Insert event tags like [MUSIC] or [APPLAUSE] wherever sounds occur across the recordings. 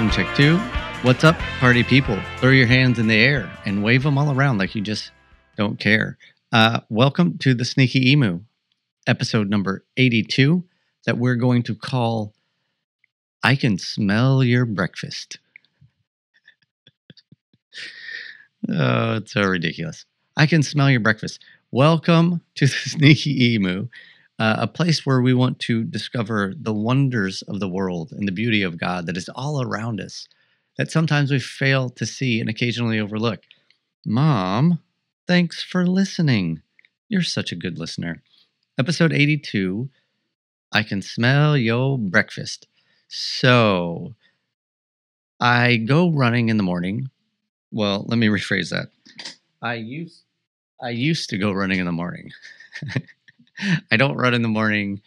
Check one, check two. What's up, party people? Throw your hands in the air and wave them all around like you just don't care. Uh, welcome to the Sneaky Emu, episode number 82, that we're going to call I Can Smell Your Breakfast. [LAUGHS] oh, it's so ridiculous. I Can Smell Your Breakfast. Welcome to the Sneaky Emu, uh, a place where we want to discover the wonders of the world and the beauty of God that is all around us, that sometimes we fail to see and occasionally overlook. Mom, thanks for listening. You're such a good listener. Episode 82 I Can Smell Your Breakfast. So, I go running in the morning. Well, let me rephrase that. I used I used to go running in the morning. [LAUGHS] I don't run in the morning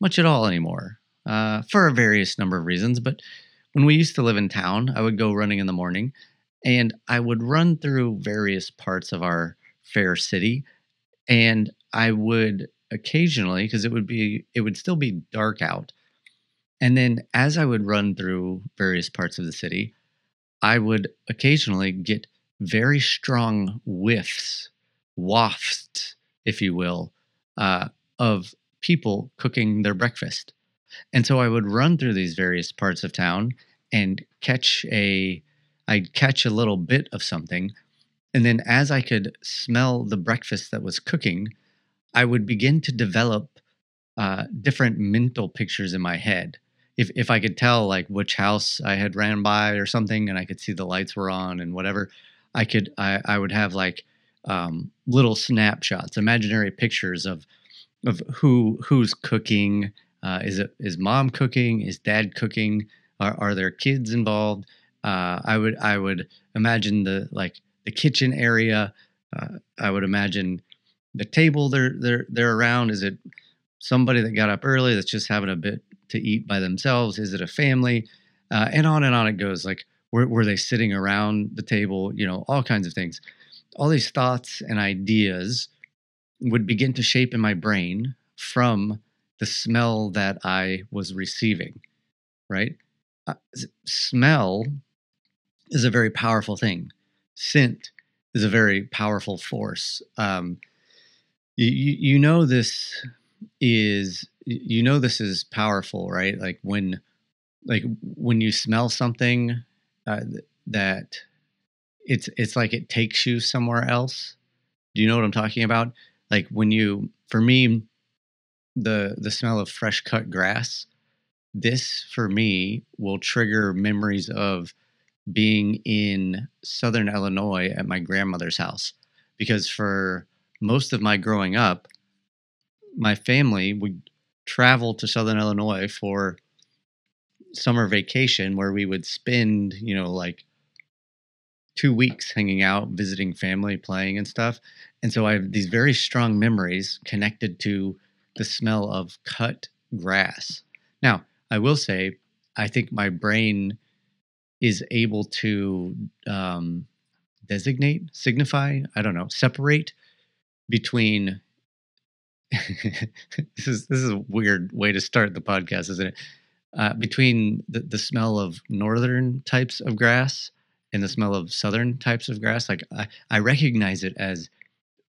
much at all anymore uh, for a various number of reasons. But when we used to live in town, I would go running in the morning and I would run through various parts of our fair city. And I would occasionally, because it would be, it would still be dark out. And then as I would run through various parts of the city, I would occasionally get very strong whiffs, wafts, if you will, uh, of people cooking their breakfast. And so I would run through these various parts of town and catch a I'd catch a little bit of something and then as I could smell the breakfast that was cooking, I would begin to develop uh, different mental pictures in my head. If if I could tell like which house I had ran by or something, and I could see the lights were on and whatever, I could I, I would have like um, little snapshots, imaginary pictures of of who who's cooking. Uh, is it is mom cooking? Is dad cooking? Are, are there kids involved? Uh, I would I would imagine the like the kitchen area. Uh, I would imagine the table they're they're they're around. Is it somebody that got up early that's just having a bit to eat by themselves? Is it a family? Uh, and on and on it goes. Like were, were they sitting around the table? You know, all kinds of things. All these thoughts and ideas would begin to shape in my brain from the smell that I was receiving, right? Uh, smell is a very powerful thing. Scent is a very powerful force. Um, you, you know this is you know this is powerful, right? Like when like when you smell something uh, that it's it's like it takes you somewhere else. Do you know what I'm talking about? like when you for me the the smell of fresh cut grass this for me will trigger memories of being in southern illinois at my grandmother's house because for most of my growing up my family would travel to southern illinois for summer vacation where we would spend you know like two weeks hanging out, visiting family, playing and stuff. And so I have these very strong memories connected to the smell of cut grass. Now, I will say, I think my brain is able to um, designate, signify, I don't know, separate between. [LAUGHS] this is this is a weird way to start the podcast, isn't it? Uh, between the, the smell of northern types of grass and the smell of southern types of grass. Like I, I recognize it as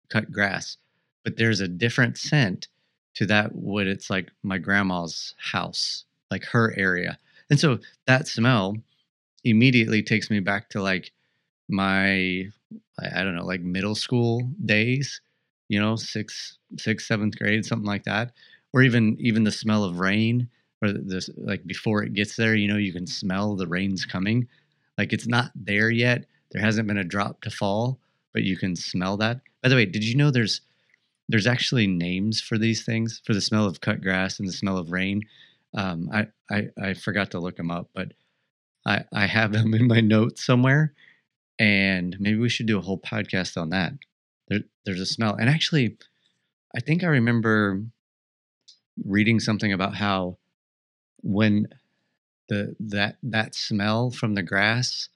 cut grass, but there's a different scent to that what it's like my grandma's house, like her area. And so that smell immediately takes me back to like my I don't know, like middle school days, you know, sixth, sixth, seventh grade, something like that. Or even even the smell of rain or this like before it gets there, you know, you can smell the rain's coming. Like it's not there yet. There hasn't been a drop to fall, but you can smell that. By the way, did you know there's there's actually names for these things for the smell of cut grass and the smell of rain? Um, I, I I forgot to look them up, but I I have them [LAUGHS] in my notes somewhere, and maybe we should do a whole podcast on that. There, there's a smell, and actually, I think I remember reading something about how when the that that smell from the grass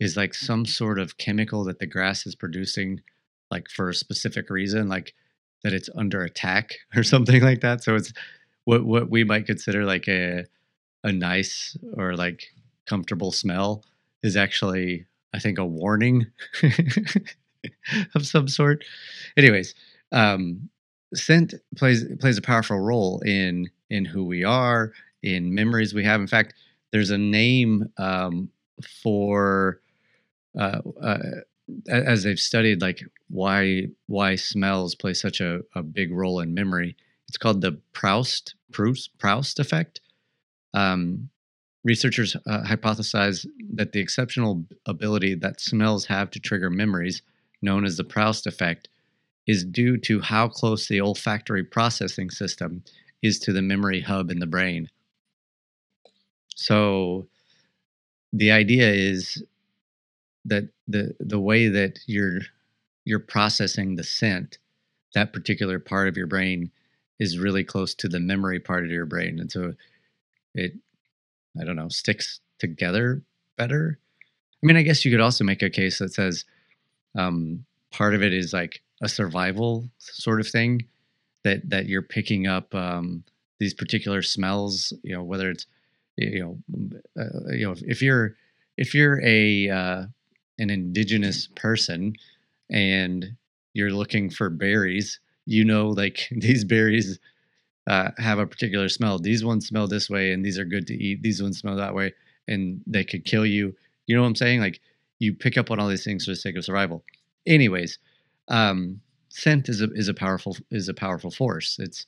is like some sort of chemical that the grass is producing like for a specific reason like that it's under attack [LAUGHS] or something like that so it's what what we might consider like a a nice or like comfortable smell is actually, I think, a warning [LAUGHS] of some sort. Anyways, um, scent plays plays a powerful role in in who we are, in memories we have. In fact, there's a name um, for uh, uh, as they've studied like why why smells play such a, a big role in memory. It's called the Proust Proust, Proust effect. Um, researchers uh, hypothesize that the exceptional ability that smells have to trigger memories, known as the Proust effect, is due to how close the olfactory processing system is to the memory hub in the brain. So the idea is that the the way that you're you're processing the scent, that particular part of your brain is really close to the memory part of your brain. And so it I don't know, sticks together better. I mean, I guess you could also make a case that says um, part of it is like a survival sort of thing that that you're picking up um, these particular smells. You know, whether it's you know uh, you know if you're if you're a uh, an indigenous person and you're looking for berries, you know, like [LAUGHS] these berries uh, have a particular smell. These ones smell this way, and these are good to eat. These ones smell that way, and they could kill you. You know what I'm saying? Like you pick up on all these things for the sake of survival. Anyways, um, scent is a is a powerful is a powerful force. It's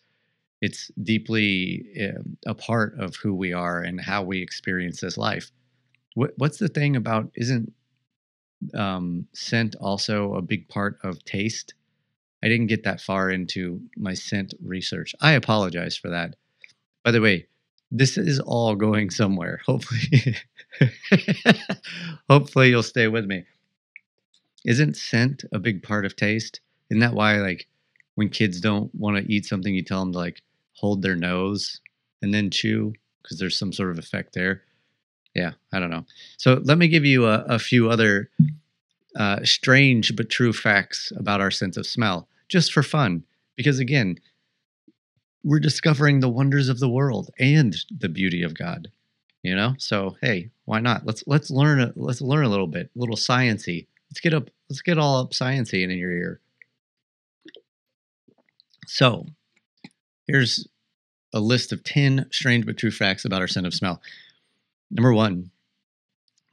it's deeply uh, a part of who we are and how we experience this life. What, what's the thing about isn't um, scent also a big part of taste? I didn't get that far into my scent research. I apologize for that. By the way, this is all going somewhere. [LAUGHS] Hopefully, hopefully you'll stay with me. Isn't scent a big part of taste? Isn't that why, like, when kids don't want to eat something, you tell them to like hold their nose and then chew because there's some sort of effect there. Yeah, I don't know. So let me give you a, a few other uh, strange but true facts about our sense of smell, just for fun. Because again, we're discovering the wonders of the world and the beauty of God. You know, so hey, why not? Let's let's learn a, let's learn a little bit, a little sciency. Let's get up, let's get all up sciency in your ear. So, here's a list of ten strange but true facts about our sense of smell. Number one,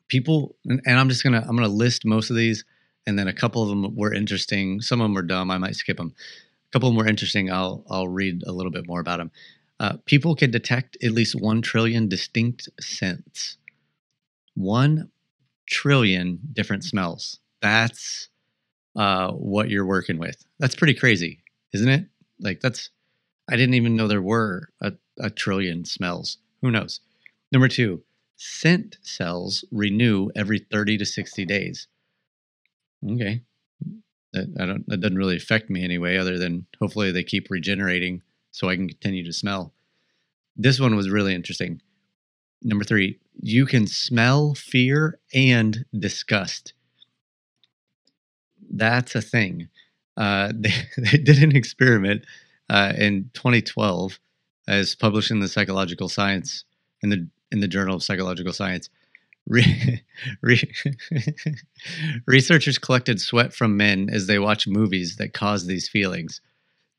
people and, and i'm just gonna i'm gonna list most of these and then a couple of them were interesting. Some of them were dumb. I might skip them a couple of them were interesting. I'll i'll read a little bit more about them uh, people can detect at least one trillion distinct scents. One trillion different smells. That's uh, what you're working with. That's pretty crazy isn't it? Like that's i didn't even know there were a, a trillion smells who knows number two Scent cells renew every 30 to 60 days. Okay. That, I don't, that doesn't really affect me anyway, other than hopefully they keep regenerating so I can continue to smell. This one was really interesting. Number three, you can smell fear and disgust. That's a thing. Uh, [LAUGHS] they, they did an experiment uh, in 2012 as published in the Psychological Science in the in the Journal of Psychological Science. Re- [LAUGHS] re- [LAUGHS] researchers collected sweat from men as they watched movies that caused these feelings.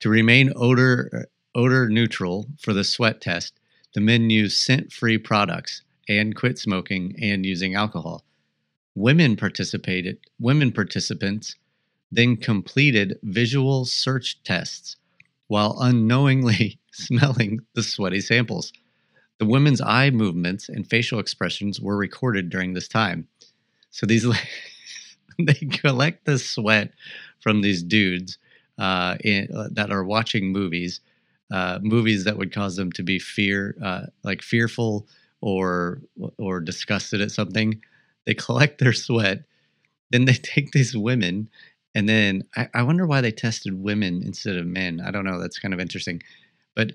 To remain odor odor neutral for the sweat test, the men used scent-free products and quit smoking and using alcohol. Women participated. Women participants then completed visual search tests while unknowingly [LAUGHS] smelling the sweaty samples. The women's eye movements and facial expressions were recorded during this time. So these [LAUGHS] they collect the sweat from these dudes uh, in, uh, that are watching movies, uh, movies that would cause them to be fear, uh, like fearful or or disgusted at something. They [LAUGHS] collect their sweat, then they take these women, and then I, I wonder why they tested women instead of men. I don't know. That's kind of interesting, but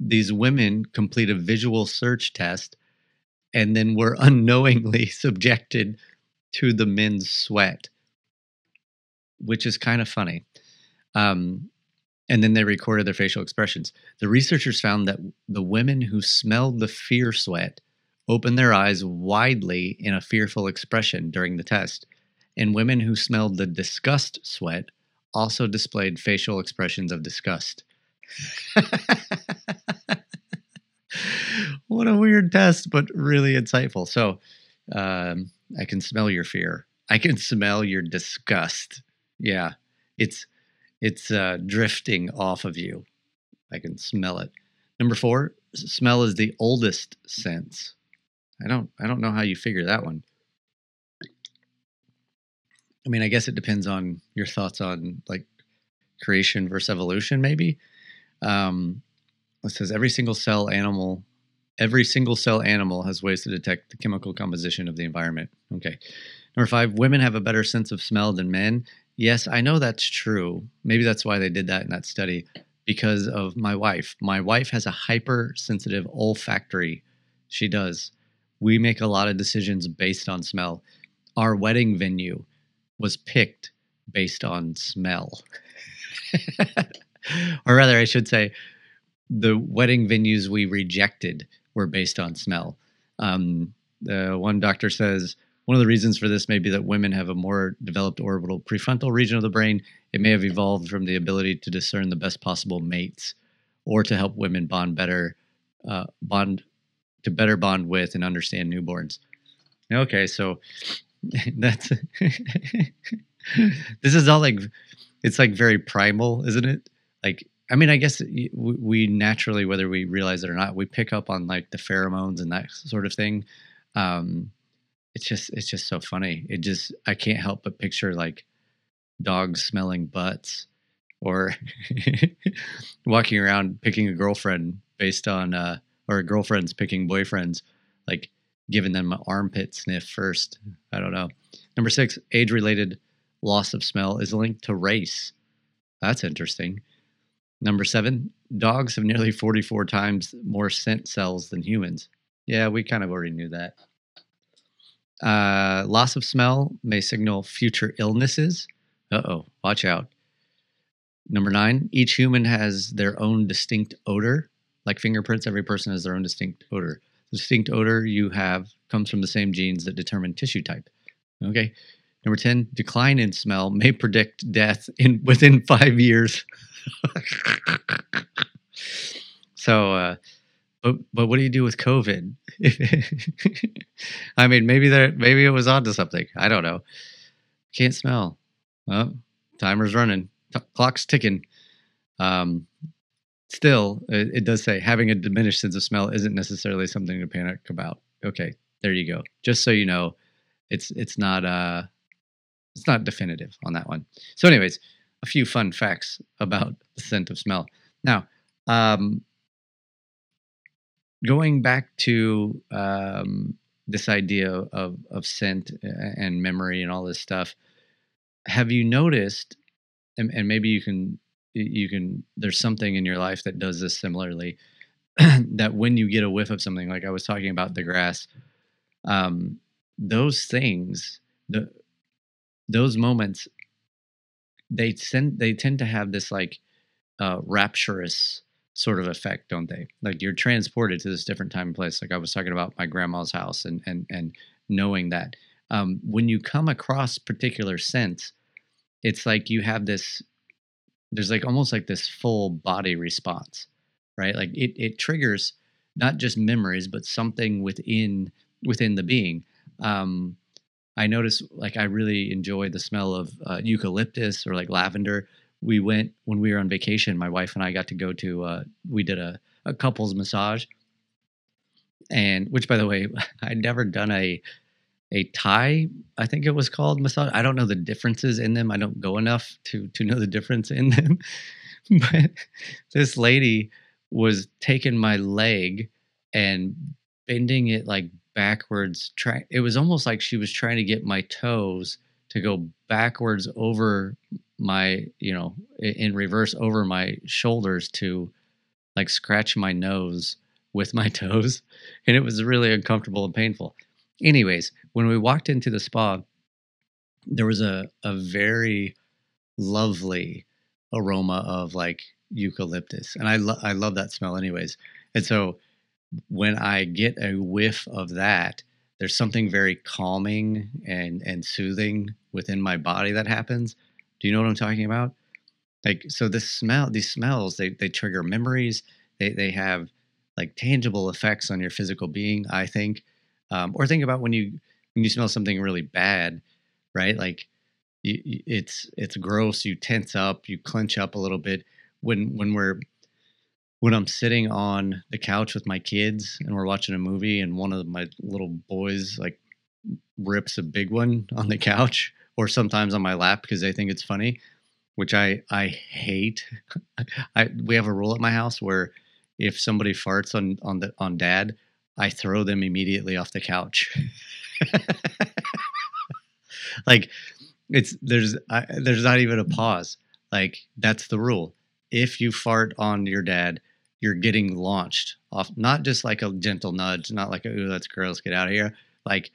these women complete a visual search test and then were [LAUGHS] unknowingly subjected to the men's sweat, which is kind of funny. Um, and then they recorded their facial expressions. The researchers found that the women who smelled the fear sweat opened their eyes widely in a fearful expression during the test, and women who smelled the disgust sweat also displayed facial expressions of disgust. [LAUGHS] what a weird test, but really insightful. So, um, I can smell your fear. I can smell your disgust. Yeah, it's it's uh, drifting off of you. I can smell it. Number four, smell is the oldest sense. I don't I don't know how you figure that one. I mean, I guess it depends on your thoughts on like creation versus evolution, maybe. Um, it says every single cell animal, every single cell animal has ways to detect the chemical composition of the environment. Okay. Number five, women have a better sense of smell than men. Yes, I know that's true. Maybe that's why they did that in that study because of my wife. My wife has a hypersensitive olfactory. She does. We make a lot of decisions based on smell. Our wedding venue was picked based on smell. [LAUGHS] or rather, I should say, the wedding venues we rejected were based on smell. Um, one doctor says one of the reasons for this may be that women have a more developed orbital prefrontal region of the brain. It may have evolved from the ability to discern the best possible mates, or to help women bond better, uh, bond to better bond with and understand newborns. Okay, so [LAUGHS] that's [LAUGHS] this is all like it's like very primal, isn't it? Like I mean, I guess we naturally, whether we realize it or not, we pick up on like the pheromones and that sort of thing. Um, it's just, it's just so funny. It just, I can't help but picture like dogs smelling butts or [LAUGHS] walking around picking a girlfriend based on, uh, or girlfriends picking boyfriends, like giving them an armpit sniff first. I don't know. Number six, age related loss of smell is linked to race. That's interesting. Number seven, dogs have nearly 44 times more scent cells than humans. Yeah, we kind of already knew that. Uh, loss of smell may signal future illnesses. Uh oh, watch out. Number nine, each human has their own distinct odor. Like fingerprints, every person has their own distinct odor. The distinct odor you have comes from the same genes that determine tissue type. Okay. Number 10, decline in smell [LAUGHS] may predict death in within five years. [LAUGHS] so, uh, but but what do you do with COVID? [LAUGHS] I mean, maybe there, maybe it was onto something. I don't know. Can't smell. Well, timer's running. T- clock's ticking. Um, still, it, it does say having a diminished sense of smell isn't necessarily something to panic about. Okay, there you go. Just so you know, it's it's not uh it's not definitive on that one. So, anyways, a few fun facts about the scent of smell. Now, um, going back to um, this idea of, of scent and memory and all this stuff, have you noticed, and, and maybe you can, you can, there's something in your life that does this similarly, [CLEARS THROAT] that when you get a whiff of something, like I was talking about the grass, um, those things, the, those moments they tend they tend to have this like uh, rapturous sort of effect, don't they? Like you're transported to this different time and place. Like I was talking about my grandma's house and and and knowing that um, when you come across particular scents, it's like you have this. There's like almost like this full body response, right? Like it it triggers not just memories, but something within within the being. Um, I notice like I really enjoy the smell of uh, eucalyptus or like lavender. We went when we were on vacation. My wife and I got to go to. Uh, we did a, a couples massage, and which, by the way, [LAUGHS] I'd never done a a Thai. I think it was called massage. I don't know the differences in them. I don't go enough to to know the difference in them. [LAUGHS] but this lady was taking my leg and bending it like backwards try it was almost like she was trying to get my toes to go backwards over my you know in reverse over my shoulders to like scratch my nose with my [LAUGHS] toes and it was really uncomfortable and painful anyways when we walked into the spa there was a, a very lovely aroma of like eucalyptus and i, lo- I love that smell anyways and so when I get a whiff of that, there's something very calming and and soothing within my body that happens. Do you know what I'm talking about? Like so this smell these smells they they trigger memories. They they have like tangible effects on your physical being, I think. Um, or think about when you when you smell something really bad, right? Like it's it's gross, you tense up, you clench up a little bit when when we're when I'm sitting on the couch with my kids and we're watching a movie and one of my little boys like rips a big one on the couch or sometimes on my lap because they think it's funny, which I I hate. [LAUGHS] I we have a rule at my house where if somebody farts on on the on dad, I throw them immediately off the couch. [LAUGHS] like it's there's I, there's not even a pause. Like that's the rule. If you fart on your dad, you're getting launched off not just like a gentle nudge not like ooh that's gross get out of here like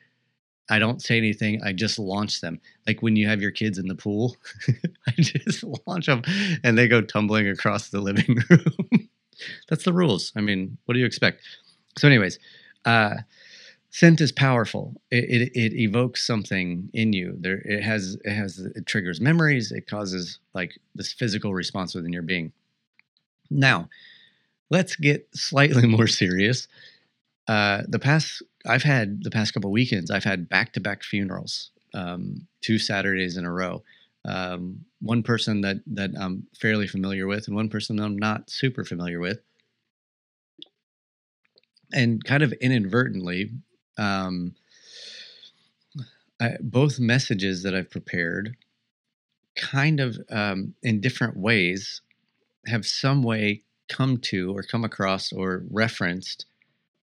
i don't say anything i just launch them like when you have your kids in the pool [LAUGHS] i just launch them and they go tumbling across the living [LAUGHS] room that's the rules i mean what do you expect so anyways uh scent is powerful. It, it, it evokes something in you. There it has it has it triggers memories. It causes like this physical response within your being. Now let's get slightly [LAUGHS] more serious. Uh, the past, I've had the past couple weekends, I've had back to back funerals, um, two Saturdays in a row. Um, one person that that I'm fairly familiar with, and one person that I'm not super familiar with, and kind of inadvertently, um, I, both messages that I've prepared, kind of um, in different ways, have some way come to or come across or referenced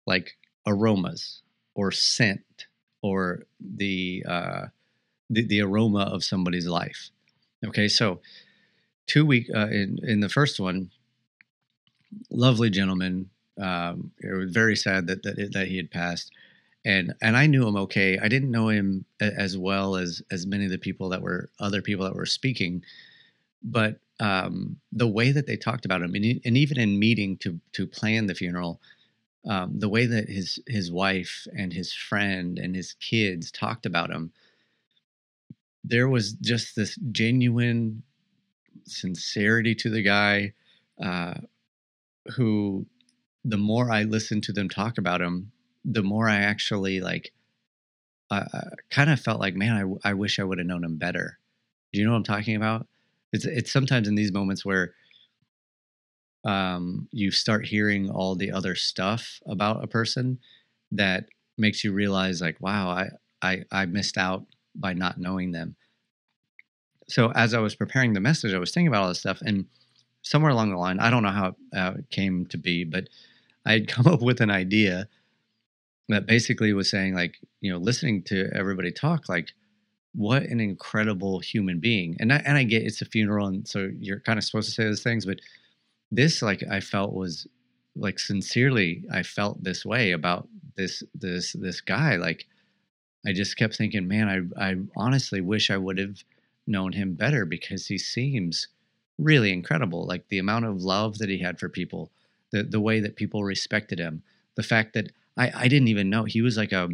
like aromas or scent or the uh, the, the aroma of somebody's life. Okay, so two week uh, in in the first one, lovely gentleman. Um, it was very sad that that, that he had passed, and and I knew him okay. I didn't know him as well as as many of the people that were other people that were speaking, but um, the way that they talked about him, and, and, even in meeting to to plan the funeral, um, the way that his his wife and his friend and his kids talked about him, there was just this genuine sincerity to the guy, uh, who, the more I listened to them talk about him, the more I actually like, uh, kind of felt like, man, I I wish I would have known him better. Do you know what I'm talking about? it's it's sometimes in these moments where um, you start hearing all the other stuff about a person that makes you realize like wow I, I i missed out by not knowing them so as i was preparing the message i was thinking about all this stuff and somewhere along the line i don't know how, how it came to be but i had [LAUGHS] come up with an idea that basically was saying like you know listening to everybody talk like what an incredible human being. And I, and I get it's a funeral, and so you're kind of supposed to say those things, but this, like, I felt was like sincerely, I felt this way about this this this guy. Like, I just kept thinking, man, I I honestly wish I would have known him better because he seems really incredible. Like the amount of love that he had for people, the the way that people respected him, the fact that I I didn't even know he was like a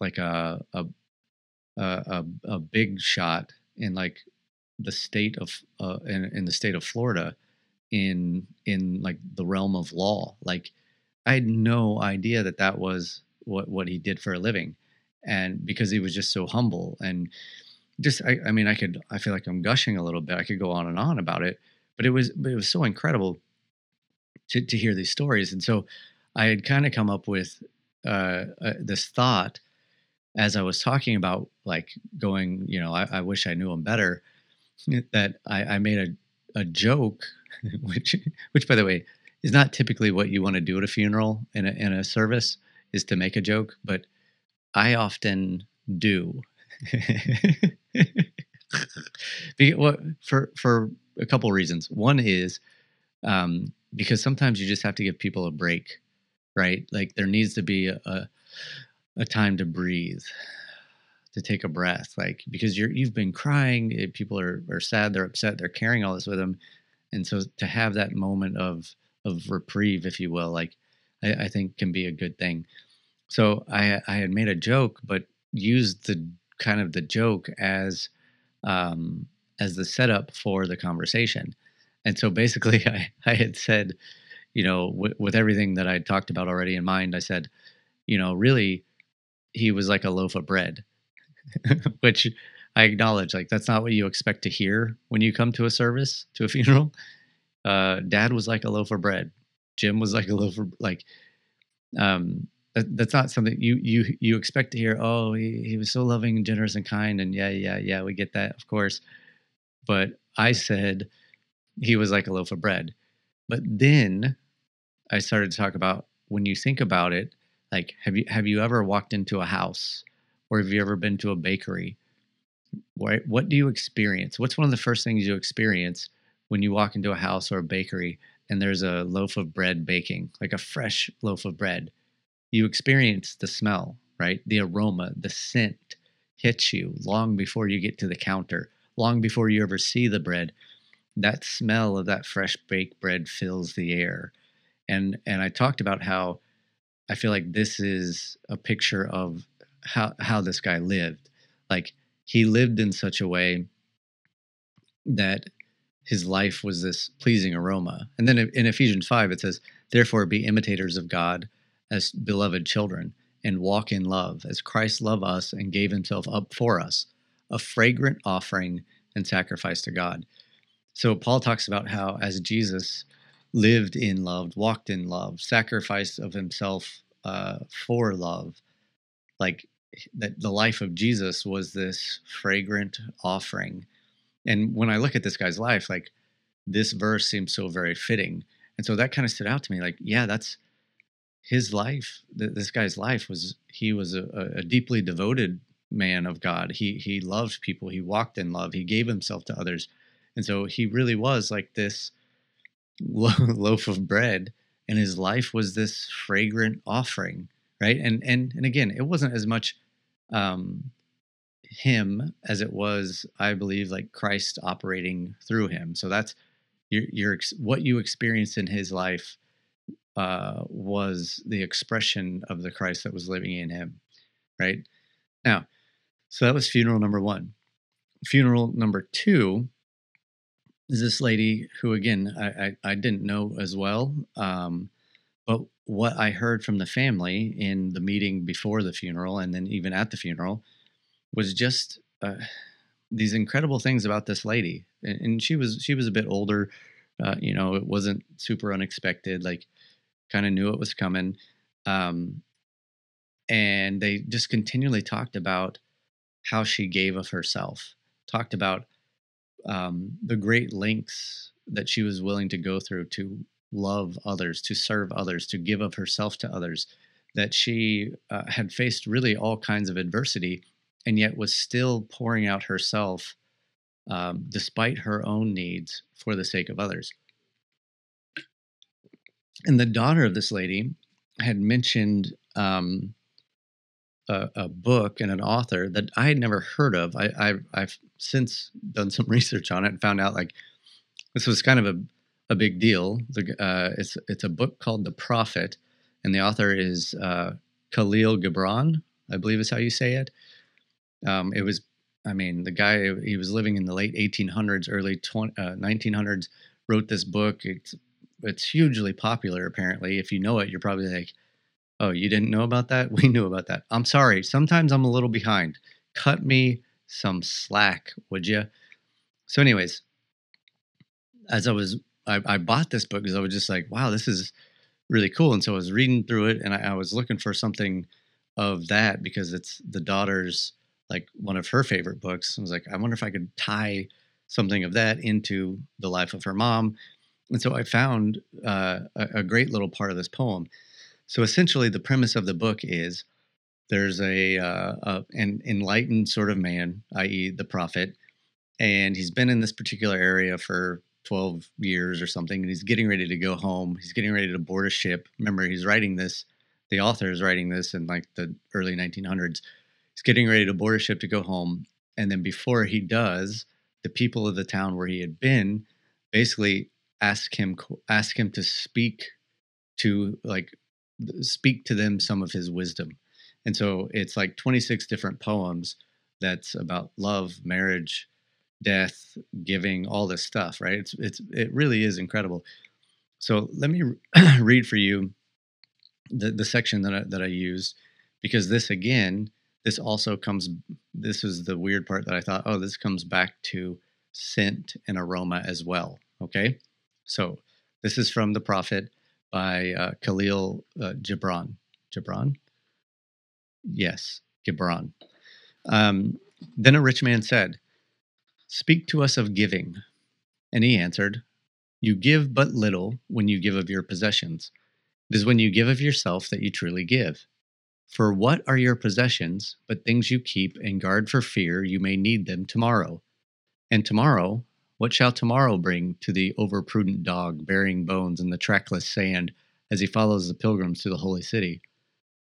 like a a a, a, big shot in like the state of uh, in, in the state of Florida in in like the realm of law. Like I had no idea that that was what what he did for a living, and because he was just so humble and just I, I mean I could I feel like I'm gushing a little bit. I could go on and on about it, but it was but it was so incredible to to hear these stories, and so I had kind of come up with uh, uh, this thought as I was talking about like going, you know, I, I wish I knew him better, that I, I made a, a joke, [LAUGHS] which which by the way is not typically what you want to do at a funeral in a in a service is to make a joke, but I often do. [LAUGHS] [LAUGHS] for for a couple of reasons. One is um, because sometimes you just have to give people a break, right? Like there needs to be a, a a time to breathe to take a breath like because you're you've been crying eh, people are, are sad they're upset they're carrying all this with them and so to have that moment of of reprieve if you will like I, I think can be a good thing. So I I had made a joke, but used the kind of the joke as um, as the setup for the conversation. And so basically, [LAUGHS] I I had said, you know, w- with everything that I talked about already in mind, I said, you know, really, he was like a loaf of bread, [LAUGHS] which I acknowledge, like that's not what you expect to hear when you come to a service, to a [LAUGHS] funeral. Uh, Dad was like a loaf of bread. Jim was like a loaf of like. Um, that, that's not something you you you expect to hear. Oh, he, he was so loving and generous and kind, and yeah, yeah, yeah, we get that, of course. But I said he was like a loaf of bread. But then I started to talk about when you think about it, like have you have you ever walked into a house or have you ever been to a bakery? Right? What do you experience? What's one of the first things you experience when you walk into a house or a bakery and there's a loaf of bread baking, like a fresh loaf of bread? You experience the smell, right? The aroma, the scent hits you long before you get to the counter, long before you ever see the bread. That smell of that fresh baked bread fills the air. And and I talked about how I feel like this is a picture of how how this guy lived. Like he lived in such a way that his life was this pleasing aroma. And then in Ephesians 5 it says, "Therefore be imitators of God as beloved children and walk in love as Christ loved us and gave himself up for us, a fragrant offering and sacrifice to God." So Paul talks about how as Jesus lived in love, walked in love, sacrificed of himself uh, for love, like that the life of Jesus was this fragrant offering. And when I look at this guy's life, like this verse seems so very fitting. And so that kind of stood out to me like, yeah, that's his life. This guy's life was, he was a, a deeply devoted man of God. He, he loved people. He walked in love. He gave himself to others. And so he really was like this [LAUGHS] loaf of bread and his life was this fragrant offering right and and and again it wasn't as much um him as it was i believe like christ operating through him so that's your your what you experienced in his life uh was the expression of the christ that was living in him right now so that was funeral number one funeral number two is this lady who, again, I, I, I didn't know as well. Um, but what I heard from the family in the meeting before the funeral and then even at the funeral was just uh, these incredible things about this lady. And, and she was she was a bit older. Uh, you know, it wasn't super unexpected. Like, kind of knew it was coming. Um, and they just continually talked about how she gave of herself. Talked about um, the great lengths that she was willing to go through to love others, to serve others, to give of herself to others, that she uh, had faced really all kinds of adversity and yet was still pouring out herself um, despite her own needs for the sake of others. And the daughter of this lady had mentioned um, a, a, book and an author that I had never heard of. I, I, I've since done some [LAUGHS] research on it and found out like this was kind of a, a big deal. The, uh, it's it's a book called The Prophet, and the author is uh, Kahlil Gibran, I believe is how you say it. Um, it was, I mean, the guy he was living in the late 1800s, early 20, uh, 1900s. Wrote this book. It's it's hugely popular apparently. If you know it, you're probably like, oh, you didn't know about that? [LAUGHS] We knew about that. I'm sorry. Sometimes I'm a little behind. Cut me some slack, would you? So, anyways, as I was, I, I bought this book because I was just like, wow, this is really cool. And so I was reading through it and I, I was looking for something of that because it's the daughter's, like one of her favorite books. I was like, I wonder if I could tie something of that into the life of her mom. And so I found uh, a, a great little part of this poem. So essentially, the premise of the book is there's a, uh, a, an enlightened sort of man, i.e., the prophet, and he's been in this particular area for 12 years or something, and he's getting ready to go home. He's getting ready to board a ship. Remember, he's writing this. The author is writing this in like the early 1900s. He's getting ready to board a ship to go home, and then before he does, the people of the town where he had been basically ask him ask him to speak to like speak to them some of his wisdom. And so it's like 26 different poems that's about love, marriage, death, giving, all this stuff, right? It's it's it really is incredible. So let me [CLEARS THROAT] read for you the the section that I, that I use because this again, this also comes. This is the weird part that I thought. Oh, this comes back to scent and aroma as well. Okay, so this is from the prophet by uh, Kahlil uh, Gibran. Gibran, yes, Gibran. Um, then a rich man said, Speak to us of giving. And he answered, You give but little when you give of your possessions. It is when you give of yourself that you truly give. For what are your possessions but things you keep and guard for fear you may need them tomorrow? And tomorrow, what shall tomorrow bring to the overprudent dog burying bones in the trackless sand as he follows the pilgrims to the holy city?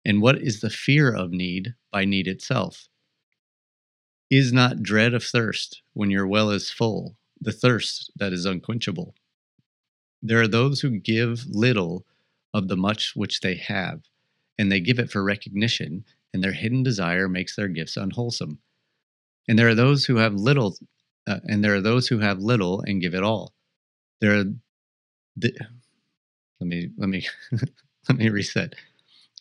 And what is the fear of need by need itself? Is not dread of thirst when your well is full, the thirst that is unquenchable? There are those who give little of the much which they have, and they give it for recognition, and their hidden desire makes their gifts unwholesome. And there are those who have little, uh, and there are those who have little and give it all. There are, the, let me let me [LAUGHS] let me reset.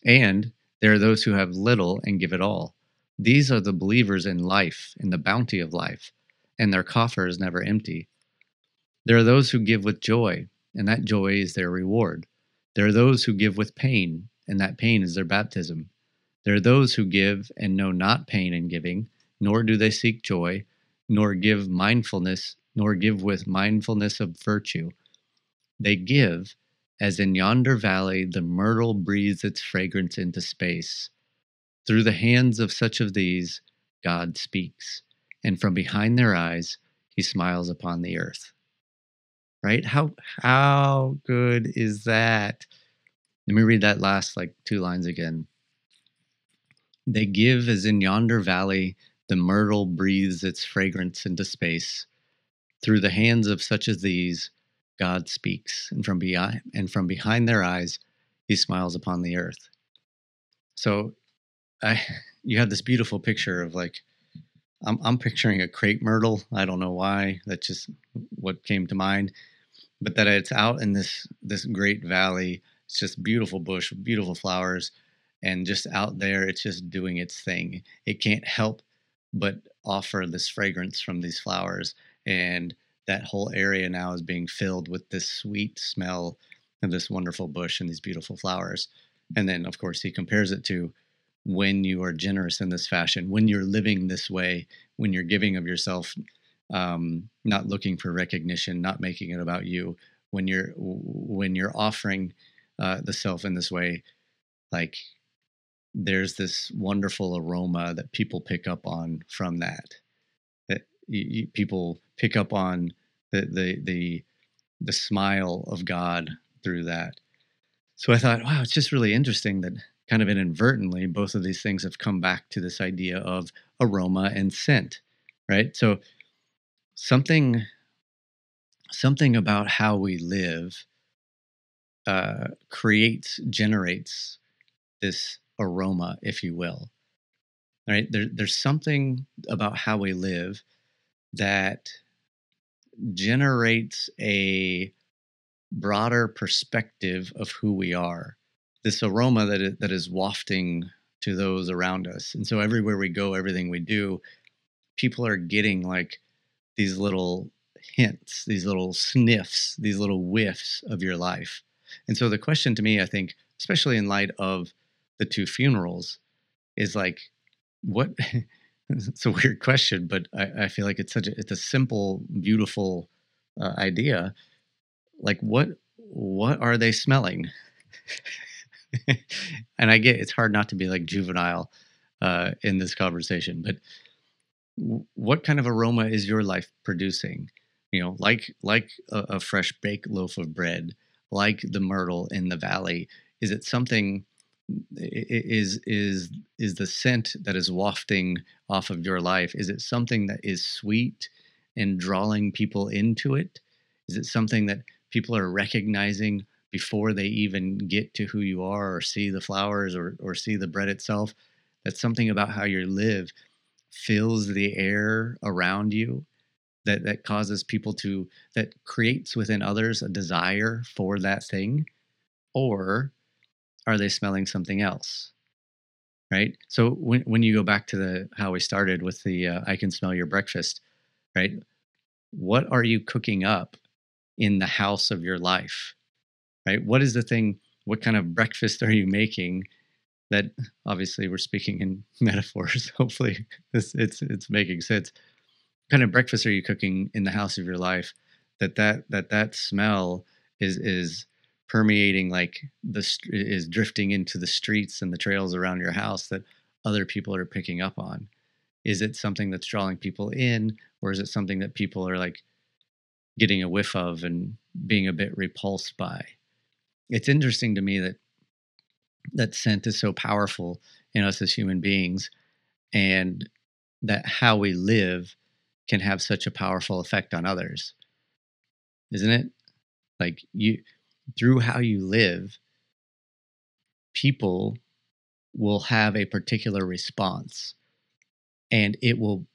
And there are those who have little and give it all. These are the believers in life, in the bounty of life, and their coffer is never empty. There are those who give with joy, and that joy is their reward. There are those who give with pain, and that pain is their baptism. There are those who give and know not pain in giving, nor do they seek joy, nor give mindfulness, nor give with mindfulness of virtue. They give, as in yonder valley the myrtle breathes its fragrance into space. Through the hands of such of these, God speaks, and from behind their eyes, he smiles upon the earth. Right? How how good is that? Let me read that last like two lines again. They give as in yonder valley the myrtle breathes its fragrance into space. Through the hands of such as these, God speaks, and from behind and from behind their eyes, he smiles upon the earth. So I [LAUGHS] you have this beautiful picture of like I'm I'm picturing a crepe myrtle. I don't know why. That's just what came to mind. But that it's out in this this great valley. It's just beautiful bush, beautiful flowers, and just out there, it's just doing its thing. It can't help but offer this fragrance from these flowers, and that whole area now is being filled with this sweet smell of this wonderful bush and these beautiful flowers. And then, of course, he compares it to when you are generous in this fashion, when you're living this way, when you're giving of yourself, um, not looking for recognition, not making it about you, when you're when you're offering uh, the self in this way, like there's this wonderful aroma that people pick up on from that. That you, you, people pick up on the the the the smile of God through that. So I thought, wow, it's just really interesting that kind of inadvertently, both of these things have come back to this idea of aroma and scent, right? So something something about how we live uh, creates generates this aroma, if you will. Right? There, there's something about how we live that generates a broader perspective of who we are this aroma that is, that is wafting to those around us. And so everywhere we go, everything we do, people are getting like these little hints, these little sniffs, these little whiffs of your life. And so the question to me, I think, especially in light of the two funerals, is like, what? [LAUGHS] it's a weird question, but I, I, feel like it's such a it's a simple, beautiful uh, idea. Like, what what are they smelling? [LAUGHS] and I get it's hard not to be like juvenile uh, in this conversation, but w- what kind of aroma is your life producing? You know, like like a, a fresh baked loaf of bread, like the myrtle in the valley. Is it something? Is is is the scent that is wafting off of your life? Is it something that is sweet and drawing people into it? Is it something that people are recognizing before they even get to who you are or see the flowers or, or see the bread itself. That something about how you live fills the air around you that, that causes people to, that creates within others a desire for that thing? Or are they smelling something else? Right. So when, when you go back to the how we started with the uh, I can smell your breakfast, right? What are you cooking up in the house of your life? Right? What is the thing? What kind of breakfast are you making? That obviously we're speaking in [LAUGHS] metaphors. Hopefully, this it's it's making sense. What kind of breakfast are you cooking in the house of your life? That that that that smell is is permeating like the is drifting into the streets and the trails around your house that other people are picking up on. Is it something that's drawing people in or is it something that people are like getting a whiff of and being a bit repulsed by? It's interesting to me that that scent is so powerful in us as human beings and that how we live can have such a powerful effect on others. Isn't it? Like you through how you live, people will have a particular response. And it will,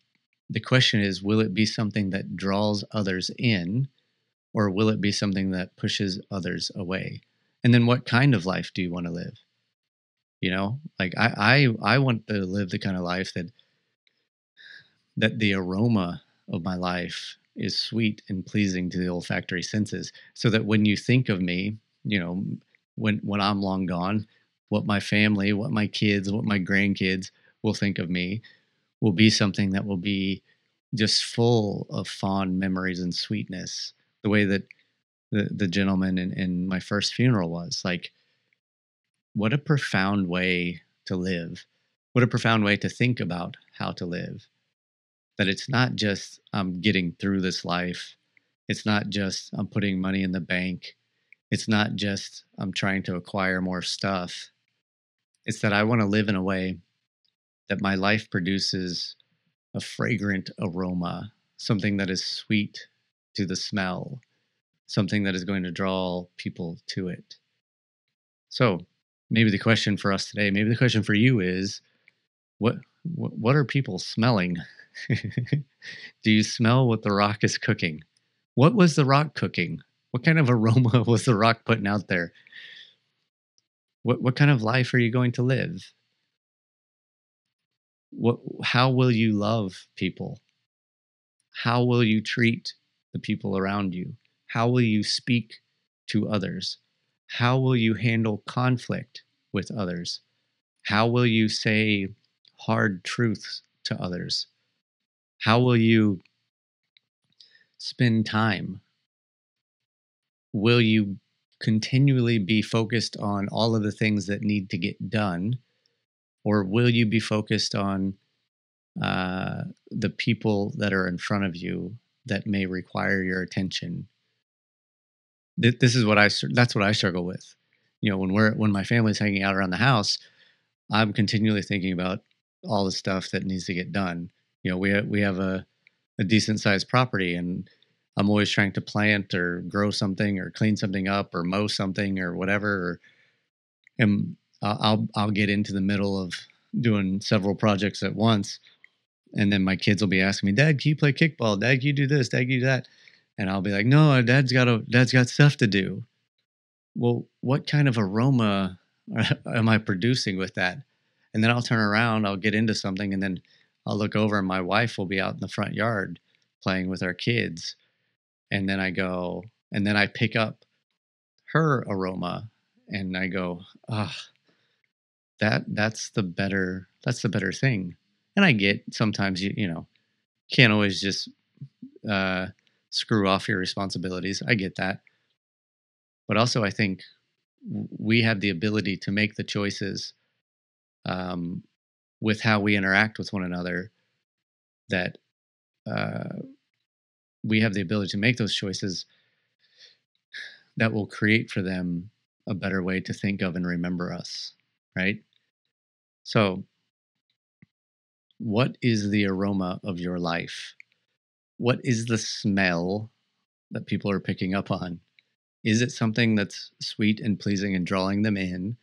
the question is, will it be something that draws others in, or will it be something that pushes others away? And then what kind of life do you want to live? You know, like I, I, I want to live the kind of life that, that the aroma of my life is sweet and pleasing to the olfactory senses so that when you think of me you know when when i'm long gone what my family what my kids what my grandkids will think of me will be something that will be just full of fond memories and sweetness the way that the, the gentleman in, in my first funeral was like what a profound way to live. What a profound way to think about how to live that it's not just I'm getting through this life. It's not just I'm putting money in the bank. It's not just I'm trying to acquire more stuff. It's that I want to live in a way that my life produces a fragrant aroma, something that is sweet to the smell, something that is going to draw people to it. So, maybe the question for us today, maybe the question for you is what what are people smelling [LAUGHS] Do you smell what the rock is cooking? What was the rock cooking? What kind of aroma [LAUGHS] was the rock putting out there? What what kind of life are you going to live? What how will you love people? How will you treat the people around you? How will you speak to others? How will you handle conflict with others? How will you say hard truths to others? How will you spend time? Will you continually be focused on all of the things that need to get done? Or will you be focused on uh, the people that are in front of you that may require your attention? This is what I, that's what I struggle with. You know, when we're, when my family's hanging out around the house, I'm continually thinking about all the stuff that needs to get done you know we we have a a decent sized property and I'm always trying to plant or grow something or clean something up or mow something or whatever or, and I'll I'll get into the middle of doing several projects at once and then my kids will be asking me dad can you play kickball? Dad can you do this? Dad can you do that? And I'll be like no uh, dad's got a dad's got stuff to do. Well what kind of aroma [LAUGHS] am I producing with that? And then I'll turn around I'll get into something and then I'll look over and my wife will be out in the front yard playing with our kids. And then I go, and then I pick up her aroma and I go, ah, that that's the better that's the better thing. And I get sometimes you you know can't always just uh, screw off your responsibilities. I get that, but also I think we have the ability to make the choices um, with how we interact with one another that uh, we have the ability to make those choices that will create for them a better way to think of and remember us, right? So, what is the aroma of your life? What is the smell that people are picking up on? Is it something that's sweet and pleasing and drawing them in?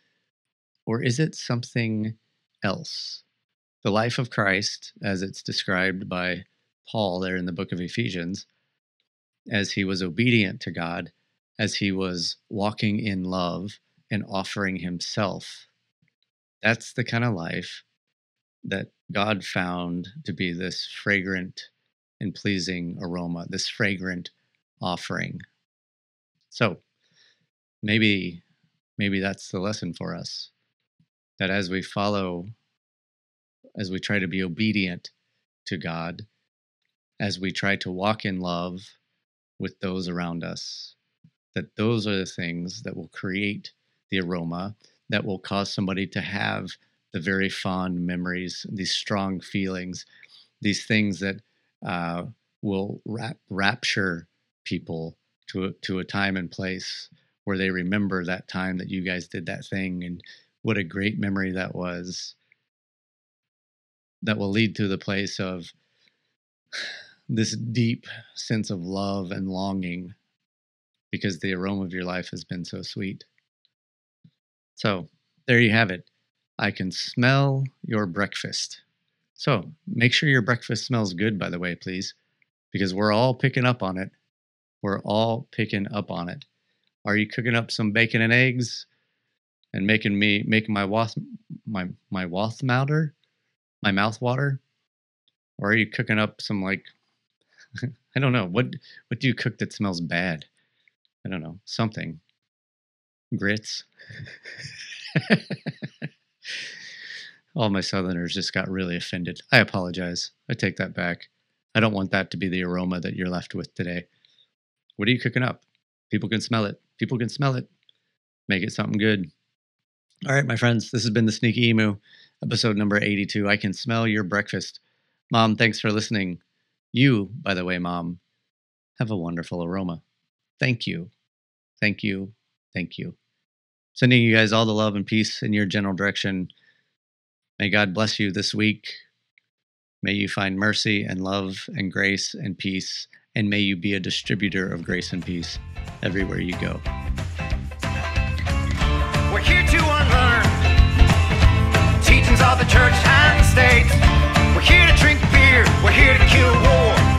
Or is it something else? The life of Christ, as it's described by Paul there in the book of Ephesians, as he was obedient to God, as he was walking in love and offering himself. That's the kind of life that God found to be this fragrant and pleasing aroma, this fragrant offering. So maybe maybe that's the lesson for us that as we follow as we try to be obedient to God, as we try to walk in love with those around us, that those are the things that will create the aroma that will cause somebody to have the very fond memories, these strong feelings, these things that uh, will rap- rapture people to a, to a time and place where they remember that time that you guys did that thing and what a great memory that was. That will lead to the place of this deep sense of love and longing because the aroma of your life has been so sweet. So, there you have it. I can smell your breakfast. So, make sure your breakfast smells good, by the way, please, because we're all picking up on it. We're all picking up on it. Are you cooking up some bacon and eggs and making me making my wath my my wath mouter, my mouth water? Or are you cooking up some like [LAUGHS] I don't know. What what do you cook that smells bad? I don't know, something. Grits. [LAUGHS] All my Southerners just got really offended. I apologize. I take that back. I don't want that to be the aroma that you're left with today. What are you cooking up? People can smell it. People can smell it. Make it something good. All right, my friends, this has been the Sneaky Emu, episode number 82. I can smell your breakfast. Mom, thanks for listening. You, by the way, Mom, have a wonderful aroma. Thank you. Thank you. Thank you. Sending you guys all the love and peace in your general direction. May God bless you this week. May you find mercy and love and grace and peace. And may you be a distributor of grace and peace everywhere you go. of the church and the state. We're here to drink beer, we're here to kill war.